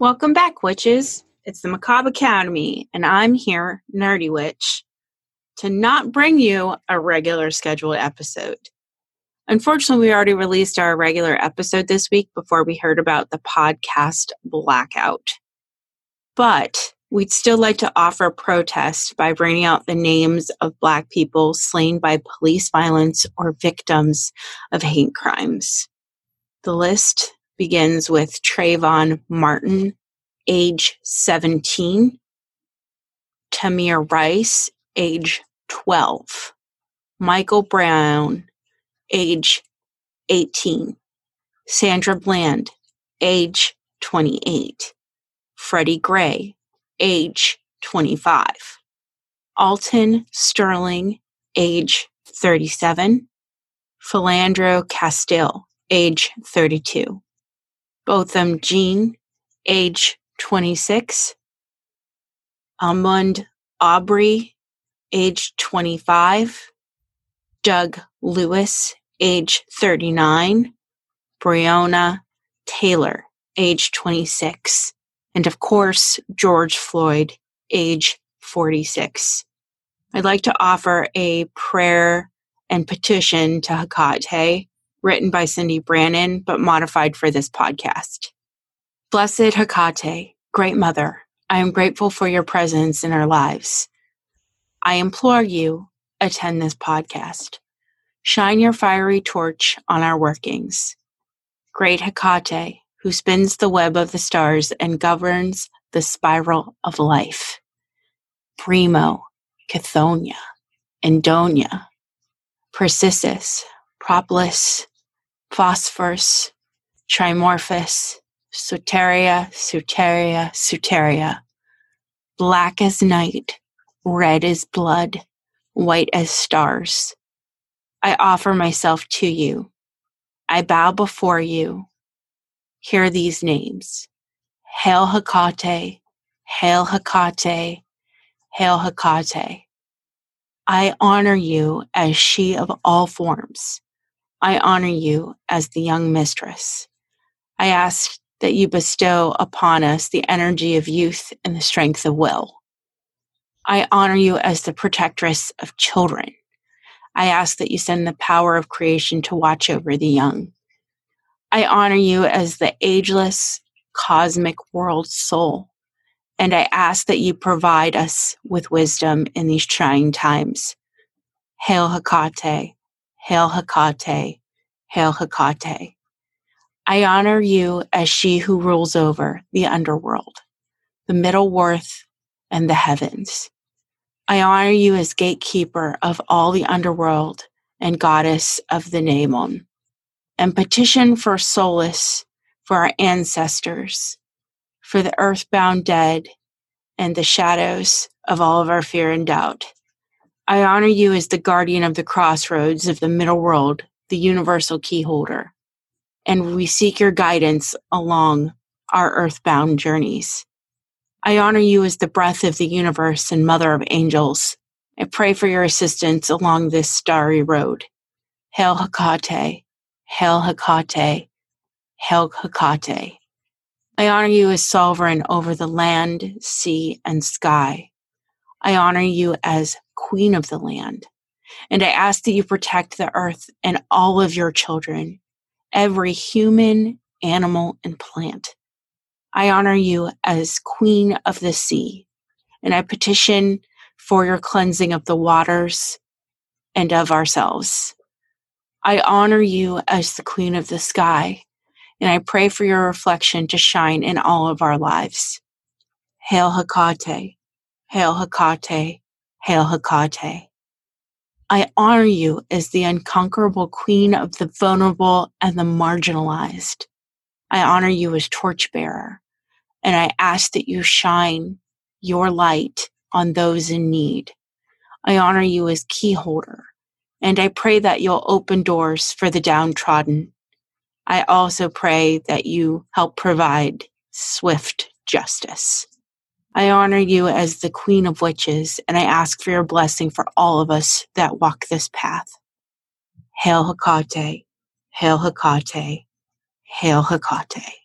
Welcome back, witches. It's the Macabre Academy, and I'm here, Nerdy Witch, to not bring you a regular scheduled episode. Unfortunately, we already released our regular episode this week before we heard about the podcast blackout. But we'd still like to offer a protest by bringing out the names of Black people slain by police violence or victims of hate crimes. The list begins with Trayvon Martin, age 17, Tamir Rice, age 12, Michael Brown, age 18, Sandra Bland, age 28, Freddie Gray, age 25, Alton Sterling, age 37, Philando Castile, age 32. Botham Jean, age 26. Ahmaud Arbery, age 25. Doug Lewis, age 39. Breonna Taylor, age 26. And of course, George Floyd, age 46. I'd like to offer a prayer and petition to Hecate written by Cyndi Brannen, but modified for this podcast. Blessed Hecate, Great Mother, I am grateful for your presence in our lives. I implore you, attend this podcast. Shine your fiery torch on our workings. Great Hecate, who spins the web of the stars and governs the spiral of life. Primo, Chthonia, Enodia, Perseis, Propolos, Phosphorus, Trimorphos, Soteria, Soteria, Soteria. Black as night, red as blood, white as stars. I offer myself to you. I bow before you. Hear these names. Hail Hecate, Hail Hecate, Hail Hecate. I honor you as she of all forms. I honor you as the young mistress. I ask that you bestow upon us the energy of youth and the strength of will. I honor you as the protectress of children. I ask that you send the power of creation to watch over the young. I honor you as the ageless cosmic world soul. And I ask that you provide us with wisdom in these trying times. Hail Hecate, Hail Hecate, Hail Hecate. I honor you as she who rules over the underworld, the middle worth, and the heavens. I honor you as gatekeeper of all the underworld and goddess of the Namon, and petition for solace for our ancestors, for the earthbound dead, and the shadows of all of our fear and doubt. I honor you as the guardian of the crossroads of the middle world, the universal key holder, and we seek your guidance along our earthbound journeys. I honor you as the breath of the universe and mother of angels. I pray for your assistance along this starry road. Hail Hecate, Hail Hecate, Hail Hecate. I honor you as sovereign over the land, sea, and sky. I honor you as queen of the land. And I ask that you protect the earth and all of your children, every human, animal, and plant. I honor you as queen of the sea. And I petition for your cleansing of the waters and of ourselves. I honor you as the queen of the sky. And I pray for your reflection to shine in all of our lives. Hail Hecate, Hail Hecate, Hail Hecate. I honor you as the unconquerable queen of the vulnerable and the marginalized. I honor you as torchbearer, and I ask that you shine your light on those in need. I honor you as keyholder, and I pray that you'll open doors for the downtrodden. I also pray that you help provide swift justice. I honor you as the Queen of Witches, and I ask for your blessing for all of us that walk this path. Hail Hecate, Hail Hecate, Hail Hecate.